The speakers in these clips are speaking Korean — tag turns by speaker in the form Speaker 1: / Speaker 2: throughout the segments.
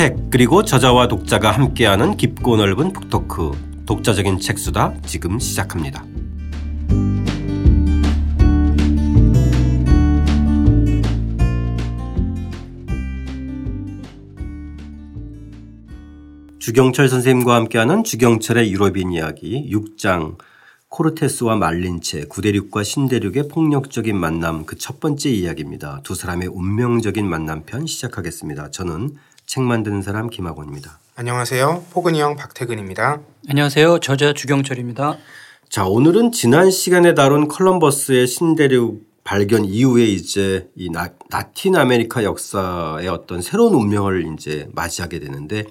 Speaker 1: 책 그리고 저자와 독자가 함께하는 깊고 넓은 북토크 독자적인 책수다 지금 시작합니다. 주경철 선생님과 함께하는 주경철의 유럽인 이야기 6장 코르테스와 말린체, 구대륙과 신대륙의 폭력적인 만남 그 첫 번째 이야기입니다. 두 사람의 운명적인 만남편 시작하겠습니다. 저는 책 만드는 사람 김학원입니다.
Speaker 2: 안녕하세요. 포근이형 박태근입니다.
Speaker 3: 안녕하세요. 저자 주경철입니다.
Speaker 1: 자, 오늘은 지난 시간에 다룬 컬럼버스의 신대륙 발견 이후에 이제 이 나, 라틴 아메리카 역사의 어떤 새로운 운명을 이제 맞이하게 되는데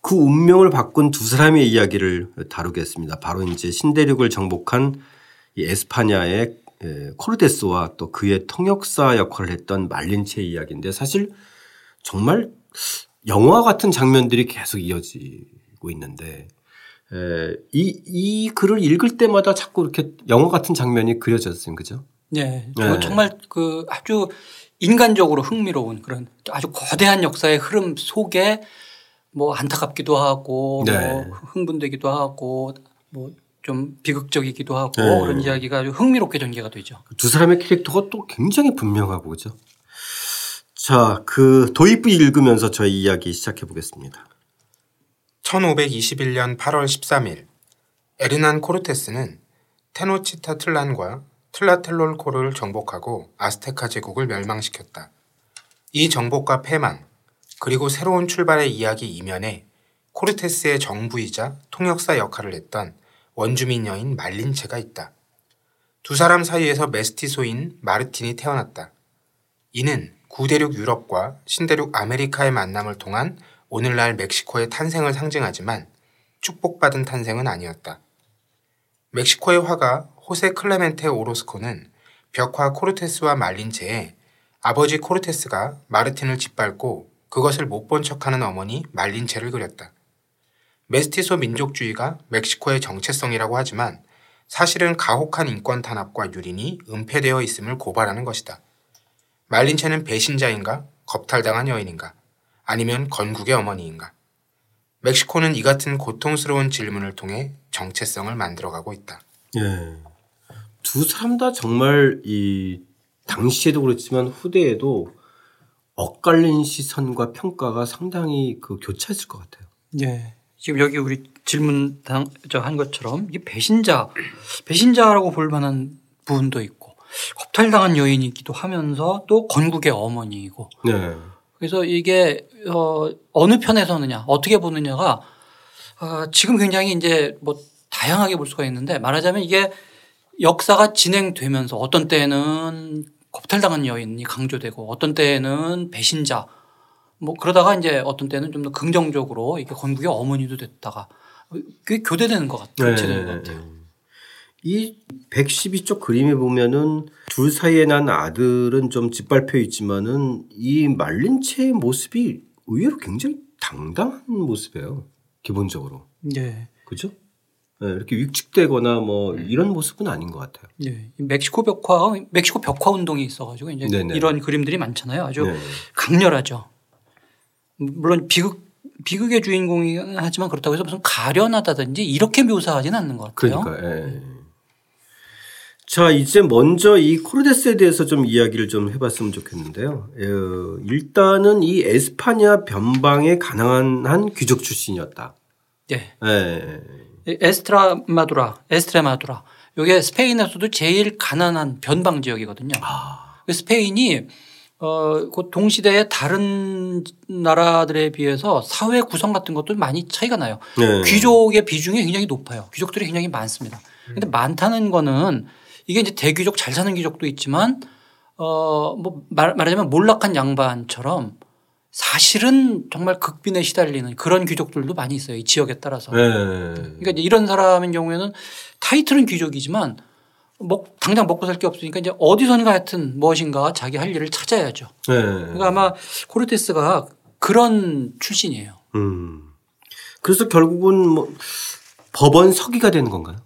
Speaker 1: 그 운명을 바꾼 두 사람의 이야기를 다루겠습니다. 바로 이제 신대륙을 정복한 이 에스파냐의 코르테스와 또 그의 통역사 역할을 했던 말린체 이야기인데 사실 정말 영화 같은 장면들이 계속 이어지고 있는데 이, 이 글을 읽을 때마다 자꾸 이렇게 영화 같은 장면이 그려졌어요. 그죠?
Speaker 3: 네. 네. 정말 그 아주 인간적으로 흥미로운 그런 아주 거대한 역사의 흐름 속에 뭐 안타깝기도 하고 네. 뭐 흥분되기도 하고 뭐 좀 비극적이기도 하고 네. 그런 이야기가 아주 흥미롭게 전개가 되죠.
Speaker 1: 두 사람의 캐릭터가 또 굉장히 분명하고 그죠. 자, 그 도입부 읽으면서 저희 이야기 시작해 보겠습니다.
Speaker 2: 1521년 8월 13일 에르난 코르테스는 테노치타틀란과 틀라텔롤코를 정복하고 아스테카 제국을 멸망시켰다. 이 정복과 패망, 그리고 새로운 출발의 이야기 이면에 코르테스의 정부이자 통역사 역할을 했던 원주민 여인 말린체가 있다. 두 사람 사이에서 메스티소인 마르틴이 태어났다. 이는 구대륙 유럽과 신대륙 아메리카의 만남을 통한 오늘날 멕시코의 탄생을 상징하지만 축복받은 탄생은 아니었다. 멕시코의 화가 호세 클레멘테 오로스코는 벽화 코르테스와 말린체에 아버지 코르테스가 마르틴을 짓밟고 그것을 못 본 척하는 어머니 말린체를 그렸다. 메스티소 민족주의가 멕시코의 정체성이라고 하지만 사실은 가혹한 인권 탄압과 유린이 은폐되어 있음을 고발하는 것이다. 말린체는 배신자인가? 겁탈당한 여인인가? 아니면 건국의 어머니인가? 멕시코는 이 같은 고통스러운 질문을 통해 정체성을 만들어가고 있다.
Speaker 1: 예. 두 사람 다 정말 이 당시에도 그렇지만 후대에도 엇갈린 시선과 평가가 상당히 그 교차했을 것 같아요.
Speaker 3: 네. 지금 여기 우리 질문 한 것처럼 이 배신자, 배신자라고 볼 만한 부분도 있고 겁탈당한 여인이기도 하면서 또 건국의 어머니이고. 네. 그래서 이게 어 어느 편에 서느냐 어떻게 보느냐가 어 지금 굉장히 이제 뭐 다양하게 볼 수가 있는데 말하자면 이게 역사가 진행되면서 어떤 때는 겁탈당한 여인이 강조되고 어떤 때는 배신자 뭐 그러다가 이제 어떤 때는 좀 더 긍정적으로 이렇게 건국의 어머니도 됐다가 그게 교대되는 것 같아요. 네. 것 같아요.
Speaker 1: 이 112쪽 그림에 보면은 둘 사이에 난 아들은 좀 짓밟혀 있지만은 이 말린 채의 모습이 의외로 굉장히 당당한 모습이에요. 기본적으로. 네. 그죠? 네, 이렇게 위축되거나 뭐 이런 모습은 아닌 것 같아요.
Speaker 3: 네. 멕시코 벽화, 멕시코 벽화 운동이 있어가지고 이제 네네. 이런 그림들이 많잖아요. 아주 네 강렬하죠. 물론 비극 비극의 주인공이긴 하지만 그렇다고 해서 무슨 가련하다든지 이렇게 묘사하지는 않는 것 같아요.
Speaker 1: 그러니까. 예. 자 이제 먼저 이 코르데스에 대해서 좀 이야기를 좀 해봤으면 좋겠는데요. 어, 일단은 이 에스파냐 변방에 가능한 귀족 출신이었다.
Speaker 3: 네. 예. 에스트라마두라, 에스트레마두라. 이게 스페인에서도 제일 가난한 변방 지역이거든요. 아. 그 스페인이 어, 그 동시대의 다른 나라들에 비해서 사회 구성 같은 것도 많이 차이가 나요. 네. 귀족의 비중이 굉장히 높아요. 귀족들이 굉장히 많습니다. 근데 많다는 거는 이게 이제 대귀족 잘 사는 귀족도 있지만 어, 뭐 말, 말하자면 몰락한 양반처럼 사실은 정말 극빈에 시달리는 그런 귀족들도 많이 있어요. 이 지역에 따라서. 네. 그러니까 이런 사람인 경우에는 타이틀은 귀족이지만 먹, 당장 먹고 살 게 없으니까 이제 어디선가 하여튼 무엇인가 자기 할 일을 찾아야죠. 네. 그러니까 아마 코르테스가 그런 출신이에요. 음.
Speaker 1: 그래서 결국은 뭐 법원 서기가 되는 건가요?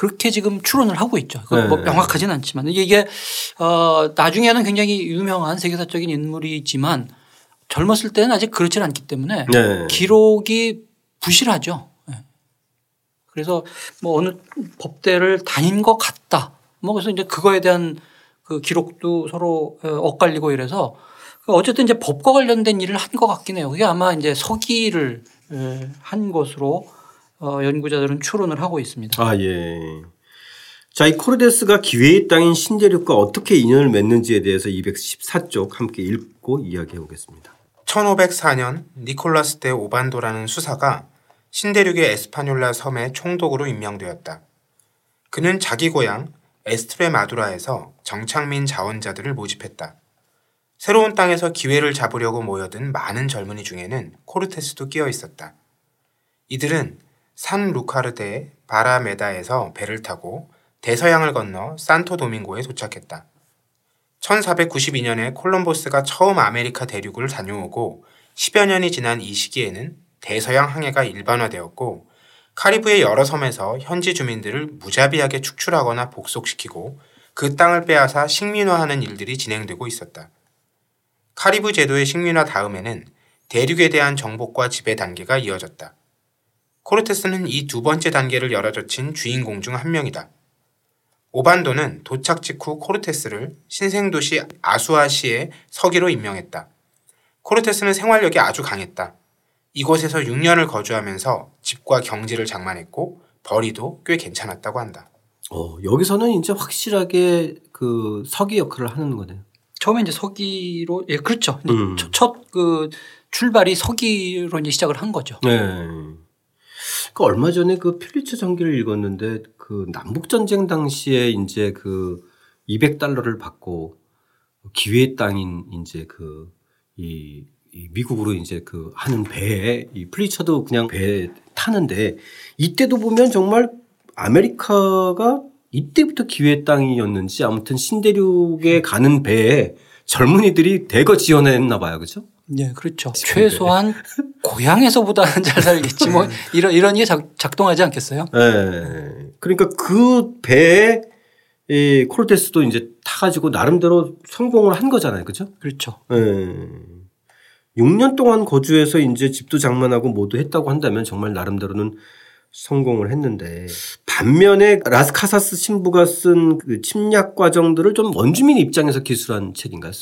Speaker 3: 그렇게 지금 추론을 하고 있죠. 네. 뭐 명확하진 않지만 이게 어 나중에는 굉장히 유명한 세계사적인 인물이지만 젊었을 때는 아직 그렇지 않기 때문에 네. 기록이 부실하죠. 네. 그래서 뭐 어느 법대를 다닌 것 같다. 뭐 그래서 이제 그거에 대한 그 기록도 서로 어, 엇갈리고 이래서 어쨌든 이제 법과 관련된 일을 한 것 같긴 해요. 그게 아마 이제 서기를 한 것으로 어, 연구자들은 추론을 하고 있습니다.
Speaker 1: 아, 예. 자, 이 코르데스가 기회의 땅인 신대륙과 어떻게 인연을 맺는지에 대해서 214쪽 함께 읽고 이야기해 보겠습니다.
Speaker 2: 1504년 니콜라스 대 오반도라는 수사가 신대륙의 에스파뇰라 섬의 총독으로 임명되었다. 그는 자기 고향 에스트레마두라에서 정착민 자원자들을 모집했다. 새로운 땅에서 기회를 잡으려고 모여든 많은 젊은이 중에는 코르테스도 끼어 있었다. 이들은 산루카르 데 바라메다에서 배를 타고 대서양을 건너 산토 도밍고에 도착했다. 1492년에 콜럼버스가 처음 아메리카 대륙을 다녀오고 10여 년이 지난 이 시기에는 대서양 항해가 일반화되었고 카리브의 여러 섬에서 현지 주민들을 무자비하게 축출하거나 복속시키고 그 땅을 빼앗아 식민화하는 일들이 진행되고 있었다. 카리브 제도의 식민화 다음에는 대륙에 대한 정복과 지배 단계가 이어졌다. 코르테스는 이 두 번째 단계를 열어젖힌 주인공 중 한 명이다. 오반도는 도착 직후 코르테스를 신생도시 아수아시의 서기로 임명했다. 코르테스는 생활력이 아주 강했다. 이곳에서 6년을 거주하면서 집과 경지를 장만했고 벌이도 꽤 괜찮았다고 한다.
Speaker 1: 어, 여기서는 이제 확실하게 그 서기 역할을 하는 거네요.
Speaker 3: 처음에 이제 서기로 예 그렇죠. 음. 첫그 출발이 서기로 이제 시작을 한 거죠.
Speaker 1: 네. 그 얼마 전에 그 필리츠 전기를 읽었는데 그 남북 전쟁 당시에 이제 그 200달러를 받고 기회의 땅인 이제 그이 이 미국으로 이제 그 하는 배에 이 플리처도 그냥 배에 타는데 이때도 보면 정말 아메리카가 이때부터 기회의 땅이었는지 아무튼 신대륙에 가는 배에 젊은이들이 대거 지원했나 봐요. 그렇죠?
Speaker 3: 네, 그렇죠. 최소한 고향에서보다는 잘 살겠지 뭐 이런 이런 게 작, 동하지 않겠어요?
Speaker 1: 네. 그러니까 그 배에 이 콜테스도 이제 타가지고 나름대로 성공을 한 거잖아요. 그죠?
Speaker 3: 그렇죠.
Speaker 1: 네. 6년 동안 거주해서 이제 집도 장만하고 모두 했다고 한다면 정말 나름대로는 성공을 했는데 반면에 라스카사스 신부가 쓴 그 침략 과정들을 좀 원주민 입장에서 기술한 책인가요?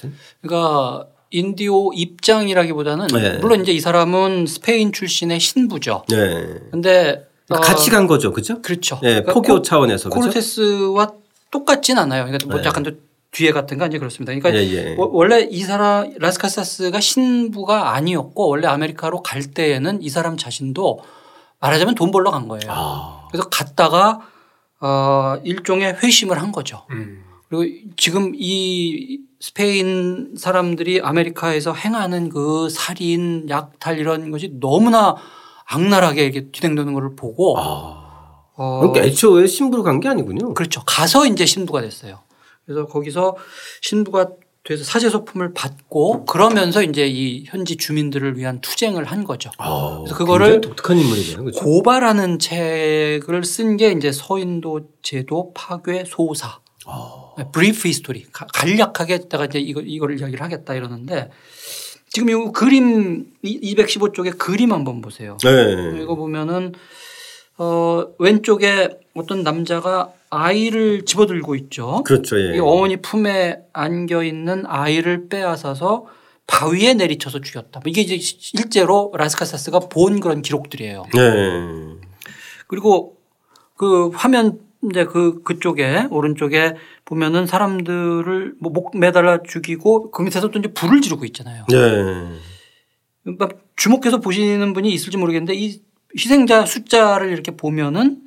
Speaker 3: 그러니까 인디오 입장이라기보다는 네. 물론 이제 이 사람은 스페인 출신의 신부죠. 네. 근데
Speaker 1: 어 같이 간 거죠, 그죠?
Speaker 3: 그렇죠.
Speaker 1: 네, 그러니까 포교 차원에서
Speaker 3: 코르테스와 똑같진 않아요. 그러니까 뭐 네. 약간 뒤에 같은 건 이제 그렇습니다. 그러니까 예, 예. 원래 이 사람 라스카사스가 신부가 아니었고 원래 아메리카로 갈 때에는 이 사람 자신도 말하자면 돈 벌러 간 거예요. 아. 그래서 갔다가 어 일종의 회심을 한 거죠. 음. 그리고 지금 이 스페인 사람들이 아메리카에서 행하는 그 살인, 약탈 이런 것이 너무나 악랄하게 이렇게 진행되는 걸 보고 아.
Speaker 1: 어. 그러니까 애초에 신부로 간 게 아니군요.
Speaker 3: 그렇죠. 가서 이제 신부가 됐어요. 그래서 거기서 신부가 돼서 사제 소품을 받고 그러면서 이제 이 현지 주민들을 위한 투쟁을 한 거죠.
Speaker 1: 아, 그래서 그거를 독특한 인물이네요. 그렇죠?
Speaker 3: 고발하는 책을 쓴 게 이제 서인도 제도 파괴 소사. 아. brief history. 간략하게 다가 이제 이거 이거를 이야기를 하겠다 이러는데 지금 이 그림 215쪽에 그림 한번 보세요. 네. 이거 보면은 어 왼쪽에 어떤 남자가 아이를 집어들고 있죠.
Speaker 1: 그렇죠. 예.
Speaker 3: 이 어머니 품에 안겨 있는 아이를 빼앗아서 바위에 내리쳐서 죽였다. 이게 이제 실제로 라스카사스가 본 그런 기록들이에요. 네. 그리고 그 화면 이제 그 그쪽에 오른쪽에 보면은 사람들을 뭐 목 매달아 죽이고 그 밑에서 또 이제 불을 지르고 있잖아요. 네. 그러니까 주목해서 보시는 분이 있을지 모르겠는데 이 희생자 숫자를 이렇게 보면은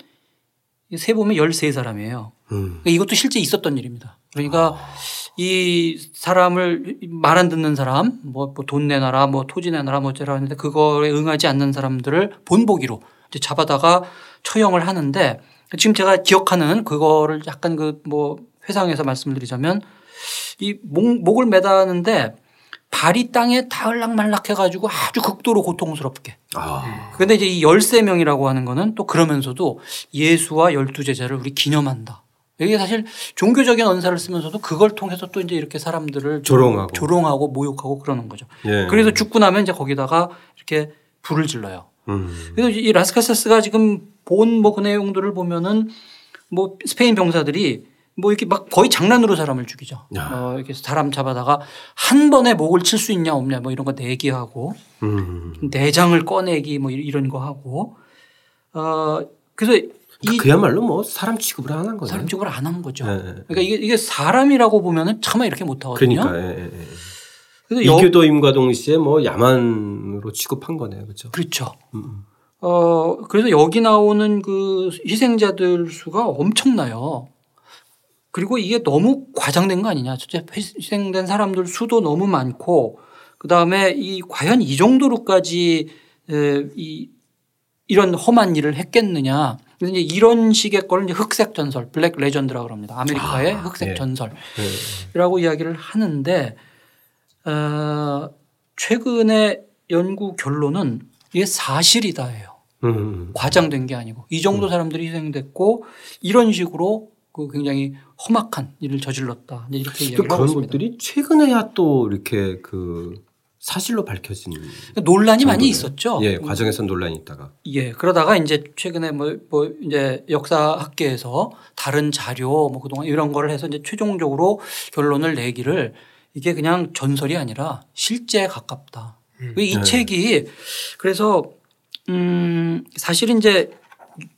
Speaker 3: 세 보면 13사람이에요. 음. 그러니까 이것도 실제 있었던 일입니다. 그러니까 아. 이 사람을 말 안 듣는 사람 뭐돈 내놔라 뭐 토지 내놔라 뭐 어쩌라 하는데 그거에 응하지 않는 사람들을 본보기로 이제 잡아다가 처형을 하는데 지금 제가 기억하는 그거를 약간 그 뭐 회상해서 말씀드리자면 이 목, 목을 매다는데 발이 땅에 닿을락말락 해가지고 아주 극도로 고통스럽게. 아. 근데 이제 이 13명이라고 하는 거는 또 그러면서도 예수와 열두 제자를 우리 기념한다. 여기 사실 종교적인 언사를 쓰면서도 그걸 통해서 또 이제 이렇게 사람들을
Speaker 1: 조롱하고
Speaker 3: 조롱하고 모욕하고 그러는 거죠.
Speaker 1: 예.
Speaker 3: 그래서 죽고 나면 이제 거기다가 이렇게 불을 질러요.
Speaker 1: 음.
Speaker 3: 그래서 이 라스카세스가 지금 본 뭐 그 내용들을 보면은 뭐 스페인 병사들이 뭐 이렇게 막 거의 장난으로 사람을 죽이죠.
Speaker 1: 야.
Speaker 3: 어 이렇게 사람 잡아다가 한 번에 목을 칠 수 있냐 없냐 뭐 이런 거 내기하고
Speaker 1: 음.
Speaker 3: 내장을 꺼내기 뭐 이런 거 하고 어 그래서 이
Speaker 1: 그야말로 뭐 사람 취급을 안 한 거네.
Speaker 3: 사람 취급을 안 한 거죠.
Speaker 1: 예, 예.
Speaker 3: 그러니까 이게 이게 사람이라고 보면은 차마 이렇게 못 하거든요.
Speaker 1: 그러니까 예, 예, 예. 이교도임과 동시에 뭐 야만으로 취급한 거네요, 그렇죠?
Speaker 3: 그렇죠.
Speaker 1: 음.
Speaker 3: 어 그래서 여기 나오는 그 희생자들 수가 엄청나요. 그리고 이게 너무 과장된 거 아니냐. 첫째 희생된 사람들 수도 너무 많고 그 다음에 이 과연 이 정도로까지 에, 이 이런 험한 일을 했겠느냐. 이제 이런 식의 거를 이제 흑색 전설, black legend라고 합니다. 아메리카의
Speaker 1: 아,
Speaker 3: 흑색
Speaker 1: 예.
Speaker 3: 전설이라고
Speaker 1: 예.
Speaker 3: 이야기를 하는데 어, 최근의 연구 결론은 이게 사실이다예요.
Speaker 1: 음.
Speaker 3: 과장된 게 아니고 이 정도 사람들이 희생됐고 이런 식으로 그 굉장히 험악한 일을 저질렀다. 이렇게
Speaker 1: 또
Speaker 3: 이야기를 하고
Speaker 1: 그런
Speaker 3: 있습니다.
Speaker 1: 것들이 최근에야 또 이렇게 그 사실로 밝혀진
Speaker 3: 논란이 많이
Speaker 1: 정도네요.
Speaker 3: 있었죠.
Speaker 1: 예, 과정에서 논란이 있다가.
Speaker 3: 예, 그러다가 이제 최근에 뭐, 뭐 이제 역사학계에서 다른 자료 뭐 그동안 이런 거를 해서 이제 최종적으로 결론을 내기를 이게 그냥 전설이 아니라 실제에 가깝다. 이
Speaker 1: 네.
Speaker 3: 책이 그래서 음 사실 이제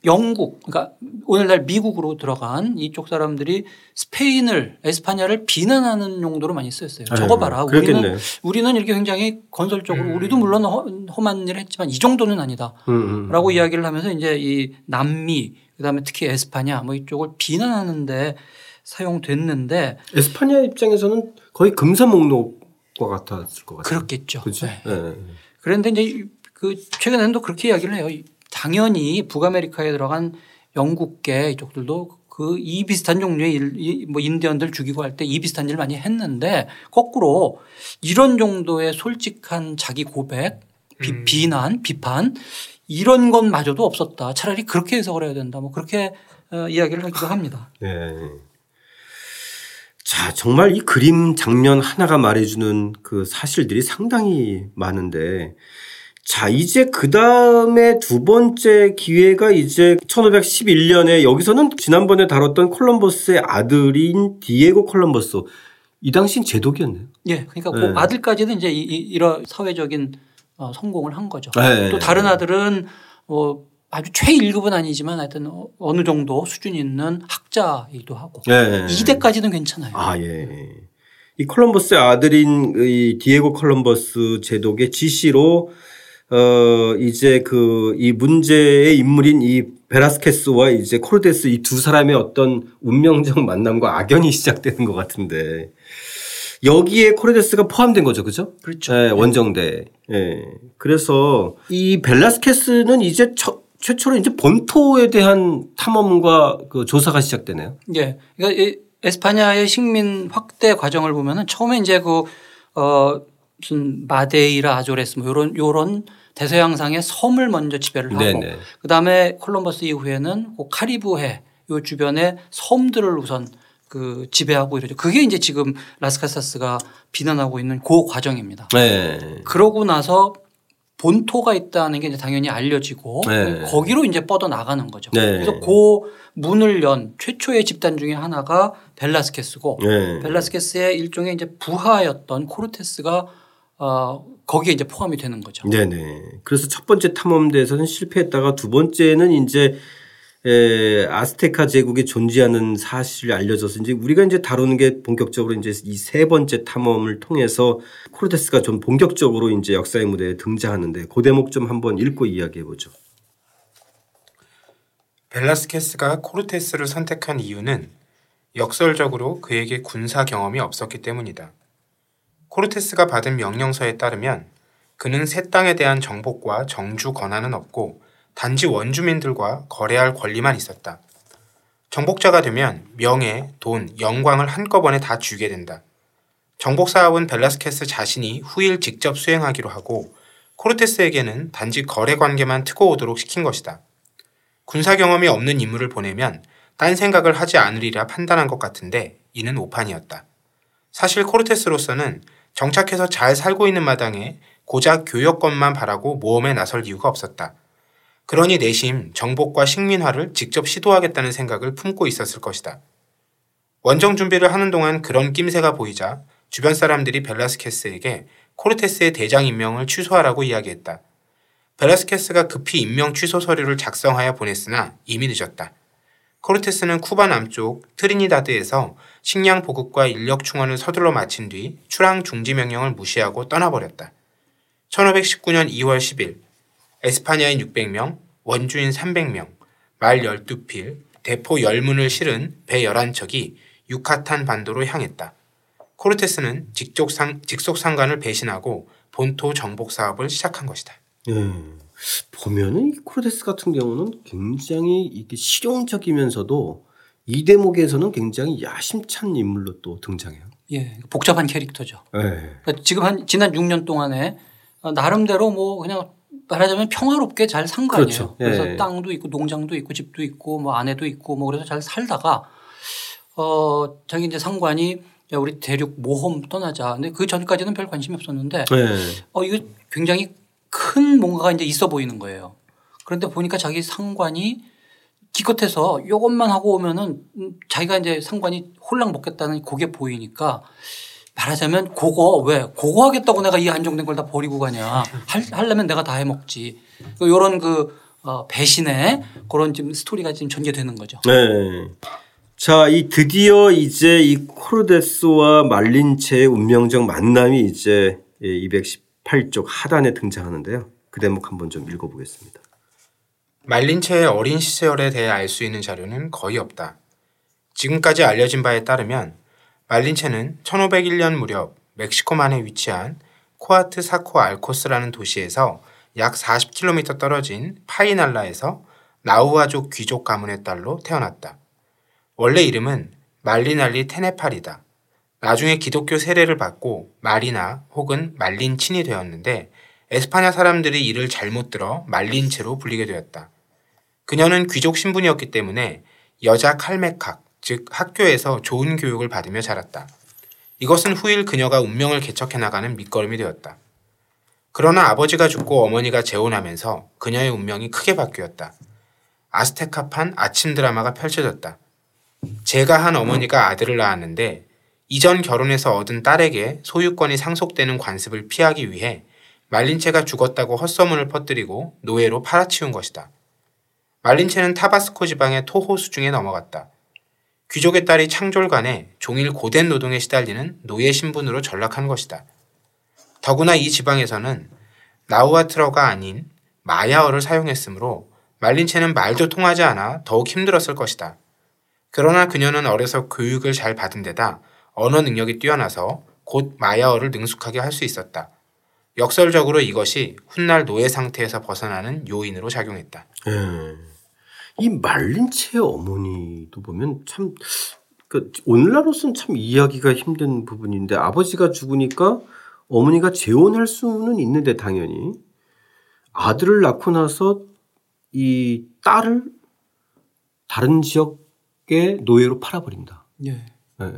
Speaker 3: 영국 그러니까 오늘날 미국으로 들어간 이쪽 사람들이 스페인을 에스파냐를 비난하는 용도로 많이 쓰였어요.
Speaker 1: 네,
Speaker 3: 저거 봐라.
Speaker 1: 그랬겠네요.
Speaker 3: 우리는 우리는 이렇게 굉장히 건설적으로
Speaker 2: 음.
Speaker 3: 우리도 물론 허- 험한 일을 했지만 이 정도는 아니다.
Speaker 1: 음, 음.
Speaker 3: 라고 이야기를 하면서 이제 이 남미 그다음에 특히 에스파냐 뭐 이쪽을 비난하는데 사용됐는데
Speaker 1: 에스파냐 입장에서는 거의 금사 목록과 같았을 것 같아요.
Speaker 3: 그렇겠죠.
Speaker 1: 그렇죠.
Speaker 3: 네.
Speaker 1: 예.
Speaker 3: 그런데 이제 그 최근에는 또 그렇게 이야기를 해요. 당연히 북아메리카에 들어간 영국계 이쪽들도 그 이 비슷한 종류의 일, 이- 뭐 인디언들 죽이고 할 때 이 비슷한 일을 많이 했는데 거꾸로 이런 정도의 솔직한 자기 고백, 비,
Speaker 2: 음.
Speaker 3: 비 난, 비판 이런 것마저도 없었다. 차라리 그렇게 해석을 해야 된다. 뭐 그렇게 어, 이야기를 하기도 합니다.
Speaker 1: 예. 자, 정말 이 그림 장면 하나가 말해주는 그 사실들이 상당히 많은데 자, 이제 그 다음에 두 번째 기회가 이제 1511년에 여기서는 지난번에 다뤘던 콜럼버스의 아들인 디에고 콜럼버스. 이 당시엔 제독이었네요.
Speaker 3: 예, 그러니까
Speaker 1: 네.
Speaker 3: 그 아들까지는 이제 이, 이, 이런 사회적인 어, 성공을 한 거죠.
Speaker 1: 네.
Speaker 3: 또 다른 아들은 뭐 아주 최일급은 아니지만 하여튼 어- 어느 정도 수준 있는 학자이기도 하고
Speaker 1: 예.
Speaker 3: 2대까지는 괜찮아요.
Speaker 1: 아, 예. 이 콜럼버스의 아들인 이 디에고 콜럼버스 제독의 지시로 어 이제 그 이 문제의 인물인 이 베라스케스와 이제 코르테스 이 두 사람의 어떤 운명적 만남과 악연이 시작되는 것 같은데 여기에 코르테스가 포함된 거죠, 그죠?
Speaker 3: 그렇죠.
Speaker 1: 예, 원정대. 예. 그래서 이 벨라스케스는 이제 처- 최초로 이제 본토에 대한 탐험과 그 조사가 시작되네요.
Speaker 3: 예. 그러니까 이 에스파냐의 식민 확대 과정을 보면은 처음에 이제 그, 어, 무슨 마데이라 아조레스 뭐 요런, 요런 대서양상의 섬을 먼저 지배를 하고
Speaker 1: 네네.
Speaker 3: 그 다음에 콜럼버스 이후에는 그 카리브해 요 주변의 섬들을 우선 그 지배하고 이러죠. 그게 이제 지금 라스카사스가 비난하고 있는 그 과정입니다.
Speaker 1: 네.
Speaker 3: 그러고 나서 본토가 있다는 게 이제 당연히 알려지고
Speaker 1: 네.
Speaker 3: 거기로 이제 뻗어 나가는 거죠.
Speaker 1: 네.
Speaker 3: 그래서 그 문을 연 최초의 집단 중에 하나가 벨라스케스고
Speaker 1: 네.
Speaker 3: 벨라스케스의 일종의 이제 부하였던 코르테스가 어 거기에 이제 포함이 되는 거죠.
Speaker 1: 네네. 그래서 첫 번째 탐험대에서는 실패했다가 두 번째는 이제 에, 아스테카 제국이 존재하는 사실이 알려져서 이제 우리가 이제 다루는 게 본격적으로 이제 이 세 번째 탐험을 통해서 코르테스가 좀 본격적으로 이제 역사의 무대에 등장하는데 그 대목 좀 한번 읽고 이야기해 보죠.
Speaker 2: 벨라스케스가 코르테스를 선택한 이유는 역설적으로 그에게 군사 경험이 없었기 때문이다. 코르테스가 받은 명령서에 따르면 그는 새 땅에 대한 정복과 정주 권한은 없고 단지 원주민들과 거래할 권리만 있었다. 정복자가 되면 명예, 돈, 영광을 한꺼번에 다 주게 된다. 정복 사업은 벨라스케스 자신이 후일 직접 수행하기로 하고 코르테스에게는 단지 거래 관계만 트고 오도록 시킨 것이다. 군사 경험이 없는 인물을 보내면 딴 생각을 하지 않으리라 판단한 것 같은데 이는 오판이었다. 사실 코르테스로서는 정착해서 잘 살고 있는 마당에 고작 교역권만 바라고 모험에 나설 이유가 없었다. 그러니 내심 정복과 식민화를 직접 시도하겠다는 생각을 품고 있었을 것이다. 원정 준비를 하는 동안 그런 낌새가 보이자 주변 사람들이 벨라스케스에게 코르테스의 대장 임명을 취소하라고 이야기했다. 벨라스케스가 급히 임명 취소 서류를 작성하여 보냈으나 이미 늦었다. 코르테스는 쿠바 남쪽 트리니다드에서 식량 보급과 인력 충원을 서둘러 마친 뒤 출항 중지 명령을 무시하고 떠나버렸다. 1519년 2월 10일 에스파냐인 600명, 원주인 300명, 말 12필, 대포 10문을 실은 배 11척이 유카탄 반도로 향했다. 코르테스는 직속상, 직속상관을 배신하고 본토 정복 사업을 시작한 것이다.
Speaker 1: 음. 보면은 이 코르테스 같은 경우는 굉장히 이게 실용적이면서도 이 대목에서는 굉장히 야심찬 인물로 또 등장해요.
Speaker 3: 예, 복잡한 캐릭터죠.
Speaker 1: 네.
Speaker 3: 그러니까 지금 한 지난 6년 동안에 어, 나름대로 뭐 그냥 말하자면 평화롭게 잘 산거 아니에요.
Speaker 1: 그렇죠.
Speaker 3: 그래서
Speaker 1: 예.
Speaker 3: 땅도 있고 농장도 있고 집도 있고 뭐 아내도 있고 뭐 그래서 잘 살다가 어 자기 이제 상관이 야 우리 대륙 모험 떠나자. 근데 그 전까지는 별 관심이 없었는데
Speaker 1: 네.
Speaker 3: 어 이거 굉장히 큰 뭔가가 이제 있어 보이는 거예요. 그런데 보니까 자기 상관이 기껏해서 이것만 하고 오면은 음, 자기가 이제 상관이 홀랑 먹겠다는 그게 보이니까 말하자면 그거 왜 그거 하겠다고 내가 이 안정된 걸 다 버리고 가냐 할, 하려면 내가 다 해먹지 이런 그 어, 배신의 그런 지금 스토리가 지금 전개되는 거죠.
Speaker 1: 네. 자, 이 드디어 이제 이 코르데스와 말린체의 운명적 만남이 이제 218쪽 하단에 등장하는데요. 그 대목 한번 좀 읽어보겠습니다.
Speaker 2: 말린체의 어린 시절에 대해 알 수 있는 자료는 거의 없다. 지금까지 알려진 바에 따르면 말린체는 1501년 무렵 멕시코만에 위치한 코아트 사코 알코스라는 도시에서 약 40km 떨어진 파이날라에서 나우아족 귀족 가문의 딸로 태어났다. 원래 이름은 말리날리 테네팔이다. 나중에 기독교 세례를 받고 마리나 혹은 말린친이 되었는데 에스파냐 사람들이 이를 잘못 들어 말린체로 불리게 되었다. 그녀는 귀족 신분이었기 때문에 여자 칼메칵, 즉 학교에서 좋은 교육을 받으며 자랐다. 이것은 후일 그녀가 운명을 개척해 나가는 밑거름이 되었다. 그러나 아버지가 죽고 어머니가 재혼하면서 그녀의 운명이 크게 바뀌었다. 아스테카판 아침 드라마가 펼쳐졌다. 제가 한 어머니가 아들을 낳았는데 이전 결혼해서 얻은 딸에게 소유권이 상속되는 관습을 피하기 위해 말린체가 죽었다고 헛소문을 퍼뜨리고 노예로 팔아치운 것이다. 말린체는 타바스코 지방의 토호 수중에 넘어갔다. 귀족의 딸이 창졸간에 종일 고된 노동에 시달리는 노예 신분으로 전락한 것이다. 더구나 이 지방에서는 나우아트러가 아닌 마야어를 사용했으므로 말린체는 말도 통하지 않아 더욱 힘들었을 것이다. 그러나 그녀는 어려서 교육을 잘 받은 데다 언어 능력이 뛰어나서 곧 마야어를 능숙하게 할 수 있었다. 역설적으로 이것이 훗날 노예 상태에서 벗어나는 요인으로 작용했다.
Speaker 1: 예. 이 말린체의 어머니도 보면 참, 그 오늘날로서는 참 이해하기가 힘든 부분인데 아버지가 죽으니까 어머니가 재혼할 수는 있는데 당연히 아들을 낳고 나서 이 딸을 다른 지역의 노예로 팔아버린다.
Speaker 3: 예.
Speaker 1: 예.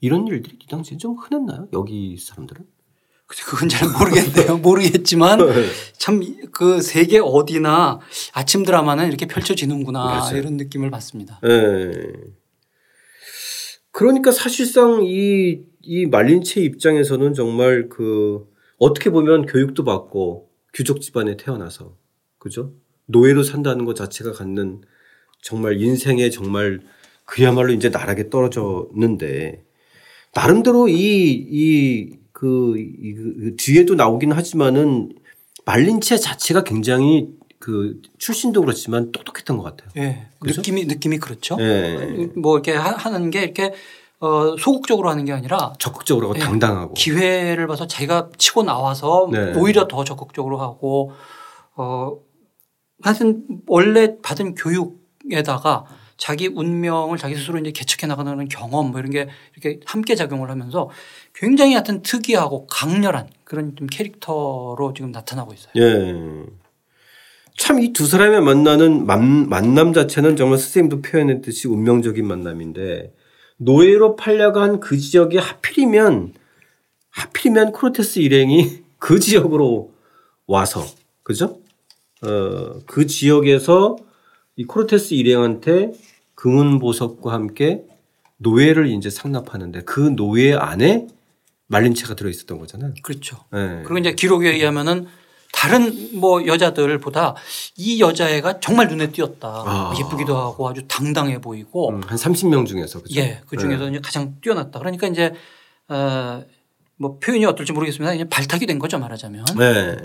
Speaker 1: 이런 일들이 이 당시에 좀 흔했나요? 여기 사람들은?
Speaker 3: 그건 잘 모르겠네요. 모르겠지만 참 그 세계 어디나 아침 드라마는 이렇게 펼쳐지는구나
Speaker 1: 맞아요.
Speaker 3: 이런 느낌을 받습니다.
Speaker 1: 예. 그러니까 사실상 이, 이 말린체 입장에서는 정말 그 어떻게 보면 교육도 받고 귀족 집안에 태어나서 그죠? 노예로 산다는 것 자체가 갖는 정말 인생에 정말 그야말로 이제 나락에 떨어졌는데 나름대로 이, 이, 그, 이, 그 뒤에도 나오긴 하지만은 말린체 자체가 굉장히 그 출신도 그렇지만 똑똑했던 것 같아요.
Speaker 3: 예.
Speaker 1: 그죠?
Speaker 3: 느낌이 느낌이 그렇죠.
Speaker 1: 예.
Speaker 3: 뭐 이렇게 하- 하는 게 이렇게 어 소극적으로 하는 게 아니라
Speaker 1: 적극적으로 하고
Speaker 3: 예.
Speaker 1: 당당하고.
Speaker 3: 기회를 봐서 자기가 치고 나와서
Speaker 1: 네.
Speaker 3: 오히려 더 적극적으로 하고 어 하여튼 원래 받은 교육에다가 자기 운명을 자기 스스로 이제 개척해 나가는 경험 뭐 이런 게 이렇게 함께 작용을 하면서 굉장히 하여튼 특이하고 강렬한 그런 좀 캐릭터로 지금 나타나고 있어요.
Speaker 1: 예. 참 이 두 사람의 만나는 만, 만남 자체는 정말 선생님도 표현했듯이 운명적인 만남인데 노예로 팔려간 그 지역에 하필이면 하필이면 코르테스 일행이 그 지역으로 와서 그죠? 어, 그 지역에서 이 코르테스 일행한테 금은 보석과 함께 노예를 이제 상납하는데 그 노예 안에 말린체가 들어 있었던 거잖아요.
Speaker 3: 그렇죠.
Speaker 1: 네.
Speaker 3: 그리고 이제 기록에 의하면은 다른 뭐 여자들보다 이 여자애가 정말 눈에 띄었다.
Speaker 1: 아.
Speaker 3: 예쁘기도 하고 아주 당당해 보이고
Speaker 1: 음, 한 30명 중에서 그죠?
Speaker 3: 예, 그 중에서 이제 가장 뛰어났다. 그러니까 이제 어, 뭐 표현이 어떨지 모르겠습니다. 이제 발탁이 된 거죠 말하자면.
Speaker 1: 네.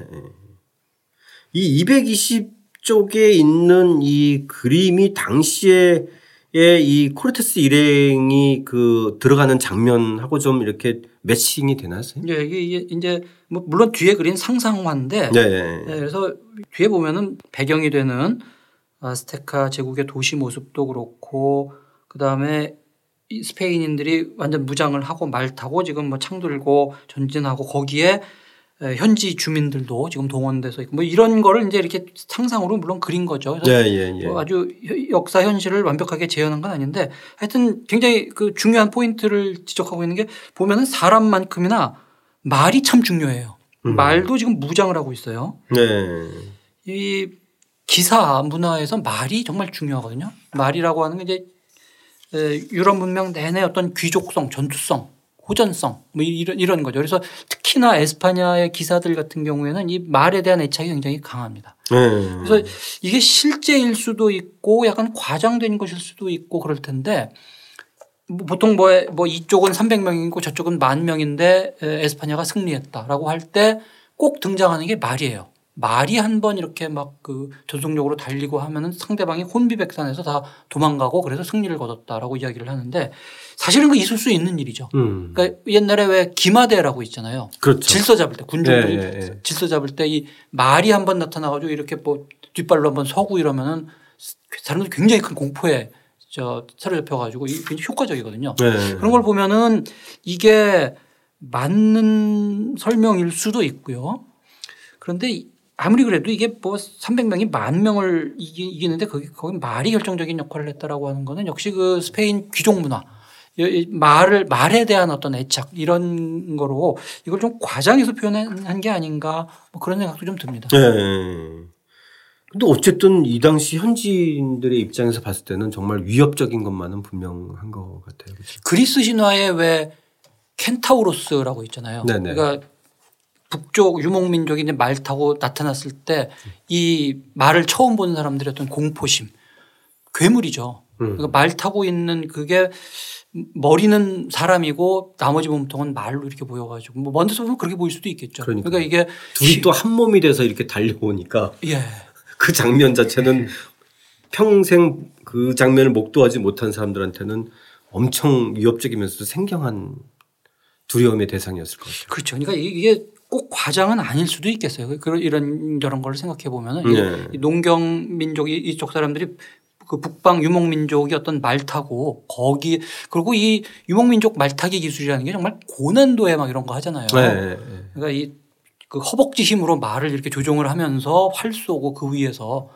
Speaker 1: 이 220쪽에 있는 이 그림이 당시에 이 코르테스 일행이 그 들어가는 장면하고 좀 이렇게 매칭이 되나요?
Speaker 3: 예, 이게 이제 뭐 물론 뒤에 그린 상상화인데
Speaker 1: 네.
Speaker 3: 예, 그래서 뒤에 보면은 배경이 되는 아스테카 제국의 도시 모습도 그렇고 그 다음에 이 스페인인들이 완전 무장을 하고 말 타고 지금 뭐 창 들고 전진하고 거기에 에, 현지 주민들도 지금 동원돼서 있고 뭐 이런 거를 이제 이렇게 상상으로 물론 그린 거죠.
Speaker 1: 네, 예, 예.
Speaker 3: 뭐 아주 혀- 역사 현실을 완벽하게 재현한 건 아닌데 하여튼 굉장히 그 중요한 포인트를 지적하고 있는 게 보면은 사람만큼이나 말이 참 중요해요.
Speaker 1: 음.
Speaker 3: 말도 지금 무장을 하고 있어요.
Speaker 1: 네.
Speaker 3: 이 기사 문화에서 말이 정말 중요하거든요. 말이라고 하는 게 이제 에, 유럽 문명 내내 어떤 귀족성, 전투성, 호전성 뭐 이런 이런 거죠. 그래서 특히나 에스파냐의 기사들 같은 경우에는 이 말에 대한 애착이 굉장히 강합니다.
Speaker 1: 네.
Speaker 3: 그래서 이게 실제일 수도 있고 약간 과장된 것일 수도 있고 그럴 텐데 뭐 보통 뭐, 뭐 이쪽은 300명이고 저쪽은 만 명인데 에, 에스파냐가 승리했다라고 할 때 꼭 등장하는 게 말이에요. 말이 한 번 이렇게 막그 전속력으로 달리고 하면은 상대방이 혼비백산해서 다 도망가고 그래서 승리를 거뒀다라고 이야기를 하는데 사실은 그 있을 수 있는 일이죠.
Speaker 1: 음.
Speaker 3: 그러니까 옛날에 왜 기마대라고 있잖아요.
Speaker 1: 그렇죠.
Speaker 3: 질서 잡을 때 군중들이
Speaker 1: 예, 예, 예.
Speaker 3: 질서 잡을 때 이 말이 한 번 나타나가지고 이렇게 뭐 뒷발로 한번 서고 이러면은 사람들이 굉장히 큰 공포에 저 사로잡혀 가지고 이게 굉장히 효과적이거든요.
Speaker 1: 네.
Speaker 3: 그런 걸 보면은 이게 맞는 설명일 수도 있고요. 그런데 이- 아무리 그래도 이게 뭐 300명이 만 명을 이기, 이기 는데 거기 거기 말이 결정적인 역할을 했다라고 하는 거는 역시 그 스페인 귀족 문화 말을 말에 대한 어떤 애착 이런 거로 이걸 좀 과장해서 표현한 게 아닌가 뭐 그런 생각도 좀 듭니다.
Speaker 1: 네. 근데 어쨌든 이 당시 현지인들의 입장에서 봤을 때는 정말 위협적인 것만은 분명한 것 같아요. 그렇죠?
Speaker 3: 그리스 신화에 왜 켄타우로스라고 있잖아요.
Speaker 1: 네네.
Speaker 3: 그러니까 북쪽 유목민족이 이제 말 타고 나타났을 때 이 말을 처음 보는 사람들의 어떤 공포심, 괴물이죠.
Speaker 1: 음.
Speaker 3: 그러니까 말 타고 있는 그게 머리는 사람이고 나머지 몸통은 말로 이렇게 보여가지고 뭐 먼 데서 보면 그렇게 보일 수도 있겠죠.
Speaker 1: 그러니까요.
Speaker 3: 그러니까 이게
Speaker 1: 둘이 또 한 몸이 돼서 이렇게 달려오니까
Speaker 3: 예.
Speaker 1: 그 장면 자체는 평생 그 장면을 목도하지 못한 사람들한테는 엄청 위협적이면서도 생경한 두려움의 대상이었을 것 같아요.
Speaker 3: 그렇죠. 그러니까 이게 꼭 과장은 아닐 수도 있겠어요. 그런 이런 저런 걸 생각해 보면은
Speaker 1: 네.
Speaker 3: 이 농경 민족이 이쪽 사람들이 그 북방 유목 민족이 어떤 말 타고 거기 그리고 이 유목 민족 말 타기 기술이라는 게 정말 고난도에 막 이런 거 하잖아요.
Speaker 1: 네.
Speaker 3: 그러니까 이 그 허벅지 힘으로 말을 이렇게 조종을 하면서 활 쏘고 그 위에서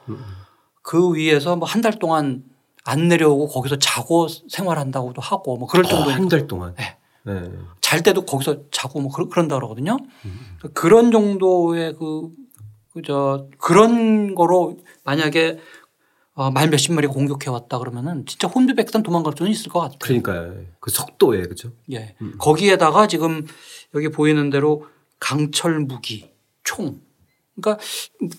Speaker 3: 그 위에서 뭐 한 달 동안 안 내려오고 거기서 자고 생활한다고도 하고 뭐 그럴 정도
Speaker 1: 한달 동안.
Speaker 3: 네.
Speaker 1: 네.
Speaker 3: 잘 때도 거기서 자고 뭐 그런- 그런다 그러거든요. 그런 정도의 그, 그저 그런 거로 만약에 어, 말 몇십 마리 공격해 왔다 그러면은 진짜 혼비백산 도망갈 수는 있을 것 같아요.
Speaker 1: 그러니까요. 그 속도에 그죠?
Speaker 3: 예. 거기에다가 지금 여기 보이는 대로 강철 무기, 총. 그러니까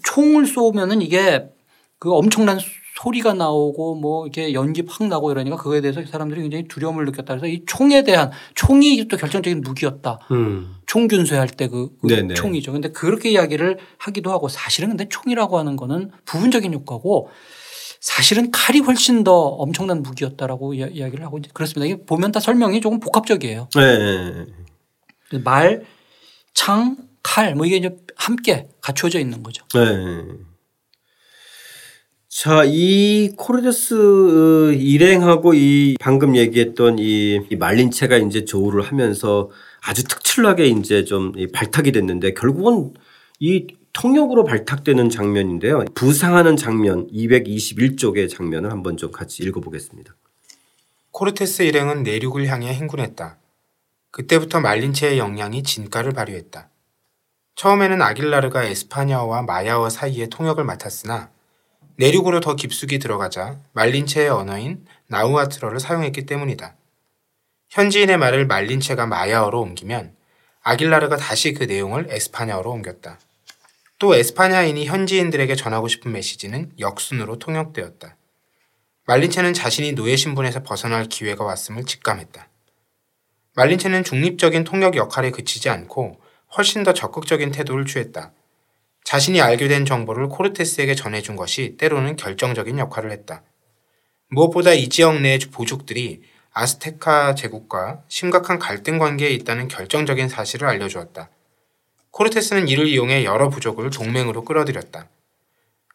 Speaker 3: 총을 쏘면은 이게 그 엄청난 소리가 나오고 뭐 이렇게 연기 팍 나고 이러니까 그거에 대해서 사람들이 굉장히 두려움을 느꼈다. 그래서 이 총에 대한 총이 또 결정적인 무기였다.
Speaker 1: 음.
Speaker 3: 총균쇠할 때그
Speaker 1: 네네.
Speaker 3: 총이죠. 근데 그렇게 이야기를 하기도 하고 사실은 근데 총이라고 하는 거는 부분적인 효과고 사실은 칼이 훨씬 더 엄청난 무기였다라고 이야- 이야기를 하고 이제 그렇습니다. 이게 보면 다 설명이 조금 복합적이에요.
Speaker 1: 네.
Speaker 3: 말, 창, 칼 뭐 이게 이제 함께 갖춰져 있는 거죠.
Speaker 1: 네. 자, 이 코르데스 어, 일행하고 이 방금 얘기했던 이, 이 말린 채가 이제 조우를 하면서 아주 특출나게 이제 좀이 발탁이 됐는데 결국은 이 통역으로 발탁되는 장면인데요. 부상하는 장면 221쪽의 장면을 한번 좀 같이 읽어보겠습니다.
Speaker 2: 코르테스 일행은 내륙을 향해 행군했다. 그때부터 말린체의 역량이 진가를 발휘했다. 처음에는 아길라르가 에스파냐어와 마야어 사이의 통역을 맡았으나 내륙으로 더 깊숙이 들어가자 말린체의 언어인 나우아틀어를 사용했기 때문이다. 현지인의 말을 말린체가 마야어로 옮기면 아길라르가 다시 그 내용을 에스파냐어로 옮겼다. 또 에스파냐인이 현지인들에게 전하고 싶은 메시지는 역순으로 통역되었다. 말린체는 자신이 노예 신분에서 벗어날 기회가 왔음을 직감했다. 말린체는 중립적인 통역 역할에 그치지 않고 훨씬 더 적극적인 태도를 취했다. 자신이 알게 된 정보를 코르테스에게 전해준 것이 때로는 결정적인 역할을 했다. 무엇보다 이 지역 내 보족들이 아스테카 제국과 심각한 갈등 관계에 있다는 결정적인 사실을 알려주었다. 코르테스는 이를 이용해 여러 부족을 동맹으로 끌어들였다.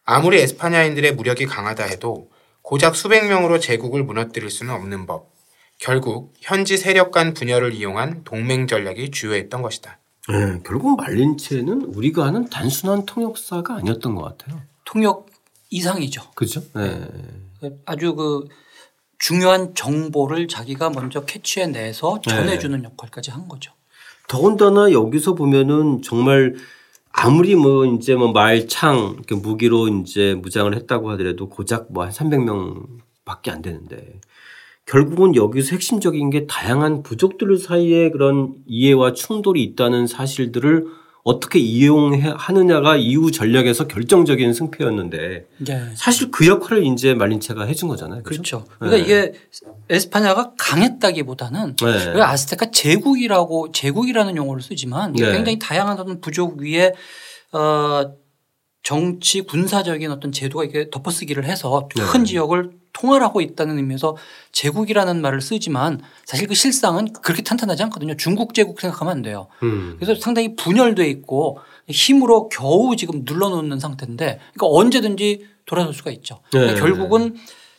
Speaker 2: 아무리 에스파냐인들의 무력이 강하다 해도 고작 수백 명으로 제국을 무너뜨릴 수는 없는 법. 결국 현지 세력 간 분열을 이용한 동맹 전략이 주요했던 것이다.
Speaker 1: 네, 결국 말린체는 우리가 아는 단순한 통역사가 아니었던 것 같아요.
Speaker 3: 통역 이상이죠.
Speaker 1: 그죠? 네.
Speaker 3: 아주 그 중요한 정보를 자기가 먼저 캐치해내서 네. 전해주는 네. 역할까지 한 거죠.
Speaker 1: 더군다나 여기서 보면은 정말 아무리 뭐 이제 뭐 말창 무기로 이제 무장을 했다고 하더라도 고작 뭐 한 300명 밖에 안 되는데 결국은 여기서 핵심적인 게 다양한 부족들 사이에 그런 이해와 충돌이 있다는 사실들을 어떻게 이용하느냐가 이후 전략에서 결정적인 승패였는데 네. 사실 그 역할을 이제 말린체가 해준 거잖아요.
Speaker 3: 그렇죠. 그렇죠? 그러니까 네. 이게 에스파냐가 강했다기보다는 네. 아스테카 제국이라고 제국이라는 용어를 쓰지만 네. 굉장히 다양한 어떤 부족 위에 어 정치 군사적인 어떤 제도가 이게 덮어쓰기를 해서 큰 네. 지역을 통할하고 있다는 의미에서 제국이라는 말을 쓰지만 사실 그 실상은 그렇게 탄탄하지 않거든요. 중국 제국 생각하면 안 돼요. 음. 그래서 상당히 분열돼 있고 힘으로 겨우 지금 눌러놓는 상태인데 그러니까 언제든지 돌아설 수가 있죠. 그러니까 네. 결국은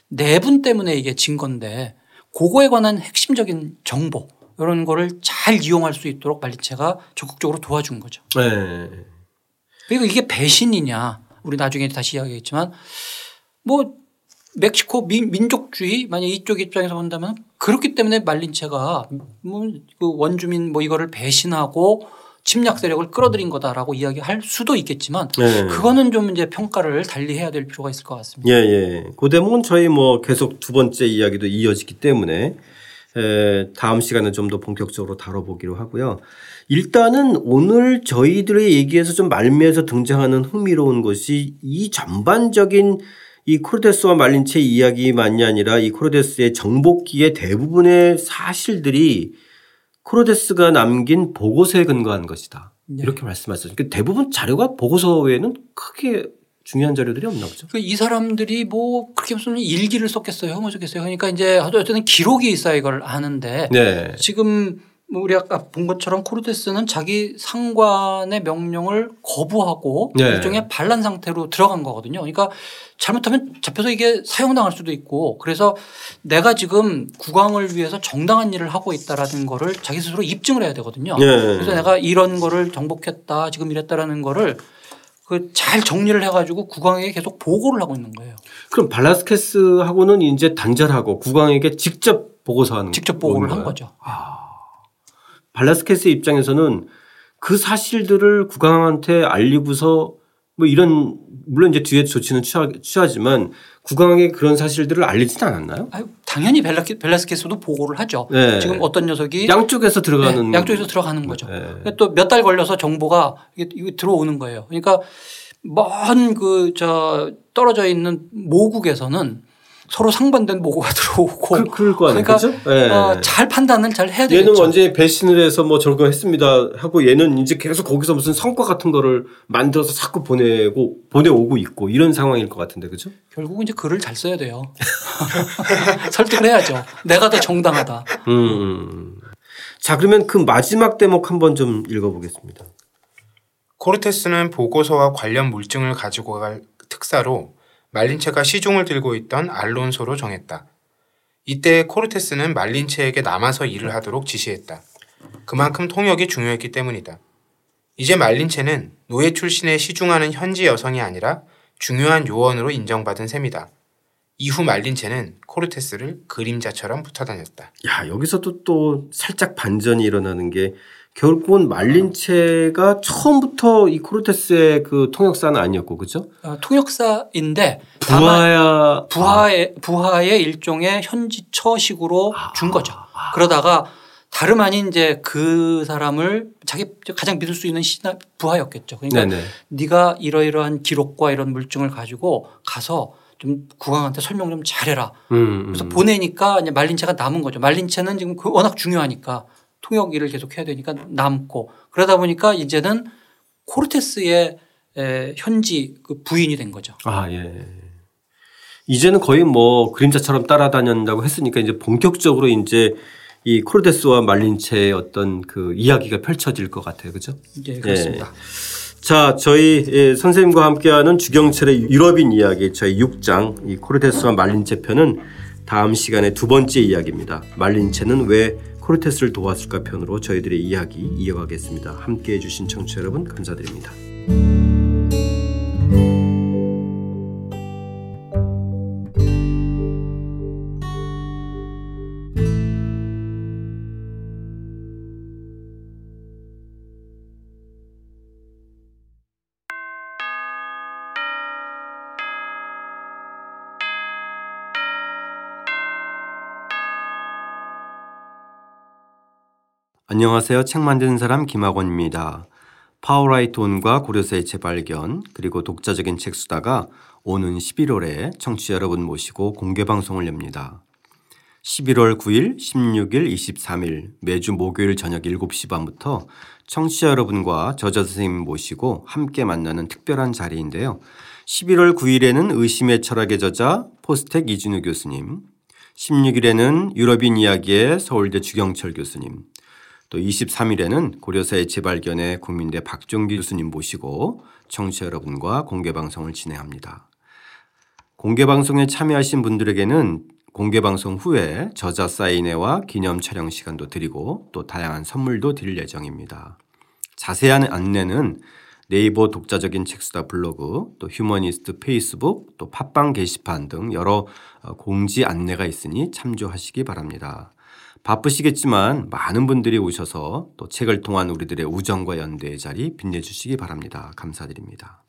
Speaker 3: 내분 때문에 이게 진 건데 그거에 관한 핵심적인 정보 이런 거를 잘 이용할 수 있도록 말리체가 적극적으로 도와준 거죠. 네. 그리고 이게 배신이냐 우리 나중에 다시 이야기했지만 뭐 멕시코 민, 족주의 만약 이쪽 입장에서 본다면 그렇기 때문에 말린체가 뭐 그 원주민 뭐 이거를 배신하고 침략 세력을 끌어들인 거다라고 이야기할 수도 있겠지만 네. 그거는 좀 이제 평가를 달리 해야 될 필요가 있을 것 같습니다.
Speaker 1: 예, 예. 그 대목은 저희 뭐 계속 두 번째 이야기도 이어지기 때문에 에, 다음 시간에 좀 더 본격적으로 다뤄보기로 하고요. 일단은 오늘 저희들의 얘기에서 좀 말미에서 등장하는 흥미로운 것이 이 전반적인 이 코르테스와 말린체 이야기만이 아니라 이 코르테스의 정복기의 대부분의 사실들이 코르테스가 남긴 보고서에 근거한 것이다. 네. 이렇게 말씀하셨어요. 그러니까 대부분 자료가 보고서 외에는 크게 중요한 자료들이 없나 보죠.
Speaker 3: 그이 사람들이 뭐 그렇게 무슨 일기를 썼겠어요, 뭐 썼겠어요. 그러니까 이제 어쨌든 기록이 있어야 이걸 아는데 네. 지금 뭐 우리 아까 본 것처럼 코르테스는 자기 상관의 명령을 거부하고 네. 일종의 반란 상태로 들어간 거거든요. 그러니까 잘못하면 잡혀서 이게 사용당할 수도 있고 그래서 내가 지금 국왕을 위해서 정당한 일을 하고 있다라는 거를 자기 스스로 입증을 해야 되거든요. 네. 그래서 내가 이런 거를 정복했다 지금 이랬다라는 거를 그 잘 정리를 해가지고 국왕에게 계속 보고를 하고 있는 거예요.
Speaker 1: 그럼 발라스케스하고는 이제 단절하고 국왕에게 직접 보고서 하는
Speaker 3: 직접 보고를 한 거죠. 아.
Speaker 1: 발라스케스 입장에서는 그 사실들을 국왕한테 알리고서 뭐 이런 물론 이제 뒤에 조치는 취하, 지만 국왕에 그런 사실들을 알리지는 않았나요?
Speaker 3: 아유, 당연히 벨라스케스도 보고를 하죠. 네. 지금 어떤 녀석이
Speaker 1: 양쪽에서 들어가는
Speaker 3: 네, 양쪽에서 들어가는 거죠. 네. 또몇 달 걸려서 정보가 이게 들어오는 거예요. 그러니까 먼 그 저 떨어져 있는 모국에서는 서로 상반된 보고가 들어오고
Speaker 1: 그, 그럴 거 아니에요. 그러니까
Speaker 3: 네. 어, 잘 판단을 잘 해야 되겠죠.
Speaker 1: 얘는 언제 배신을 해서 뭐 저거 했습니다 하고 얘는 이제 계속 거기서 무슨 성과 같은 거를 만들어서 자꾸 보내고 보내오고 있고 이런 상황일 것 같은데 그죠?
Speaker 3: 결국은 이제 글을 잘 써야 돼요. 설득을 해야죠. 내가 더 정당하다. 음, 음, 음.
Speaker 1: 자 그러면 그 마지막 대목 한번 좀 읽어보겠습니다.
Speaker 2: 코르테스는 보고서와 관련 물증을 가지고 갈 특사로 말린체가 시중을 들고 있던 알론소로 정했다. 이때 코르테스는 말린체에게 남아서 일을 하도록 지시했다. 그만큼 통역이 중요했기 때문이다. 이제 말린체는 노예 출신에 시중하는 현지 여성이 아니라 중요한 요원으로 인정받은 셈이다. 이후 말린체는 코르테스를 그림자처럼 붙어 다녔다.
Speaker 1: 야, 여기서도 또 살짝 반전이 일어나는 게 결국은 말린체가 처음부터 이 코르테스의 그 통역사는 아니었고 그죠?
Speaker 3: 어, 통역사인데
Speaker 1: 부하야
Speaker 3: 부하의 아. 부하의 일종의 현지 처식으로 아. 준 거죠. 아. 그러다가 다름 아닌 이제 그 사람을 자기 가장 믿을 수 있는 신하 부하였겠죠. 그러니까 네네. 네가 이러이러한 기록과 이런 물증을 가지고 가서 좀 국왕한테 설명 좀 잘해라. 음, 음. 그래서 보내니까 이제 말린 채가 남은 거죠. 말린 채는 지금 그 워낙 중요하니까 통역 일을 계속 해야 되니까 남고 그러다 보니까 이제는 코르테스의 현지 그 부인이 된 거죠.
Speaker 1: 아, 예. 이제는 거의 뭐 그림자처럼 따라다닌다고 했으니까 이제 본격적으로 이제 이 코르테스와 말린체의 어떤 그 이야기가 펼쳐질 것 같아요. 그죠?
Speaker 3: 예, 그렇습니다.
Speaker 1: 예. 자, 저희 예, 선생님과 함께하는 주경철의 유럽인 이야기 저희 6장 이 코르테스와 말린체 편은 다음 시간에 두 번째 이야기입니다. 말린체는 왜 코르테스를 도왔을까 편으로 저희들의 이야기 이어가겠습니다. 함께 해 주신 청취자 여러분 감사드립니다. 안녕하세요. 책 만드는 사람 김학원입니다. 파워라이터 온과 고려사의 재발견 그리고 독자적인 책 수다가 오는 11월에 청취자 여러분 모시고 공개 방송을 엽니다. 11월 9일, 16일, 23일 매주 목요일 저녁 7시 반부터 청취자 여러분과 저자 선생님 모시고 함께 만나는 특별한 자리인데요. 11월 9일에는 의심의 철학의 저자 포스텍 이진우 교수님, 16일에는 유럽인 이야기의 서울대 주경철 교수님, 또 23일에는 고려사의 재발견에 국민대 박종기 교수님 모시고 청취자 여러분과 공개 방송을 진행합니다. 공개 방송에 참여하신 분들에게는 공개 방송 후에 저자 사인회와 기념 촬영 시간도 드리고 또 다양한 선물도 드릴 예정입니다. 자세한 안내는 네이버 독자적인 책수다 블로그, 또 휴머니스트 페이스북, 또 팟빵 게시판 등 여러 공지 안내가 있으니 참조하시기 바랍니다. 바쁘시겠지만 많은 분들이 오셔서 또 책을 통한 우리들의 우정과 연대의 자리 빛내주시기 바랍니다. 감사드립니다.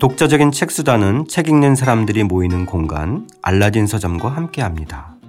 Speaker 1: 독자적인 책수단은 책 읽는 사람들이 모이는 공간 알라딘 서점과 함께합니다.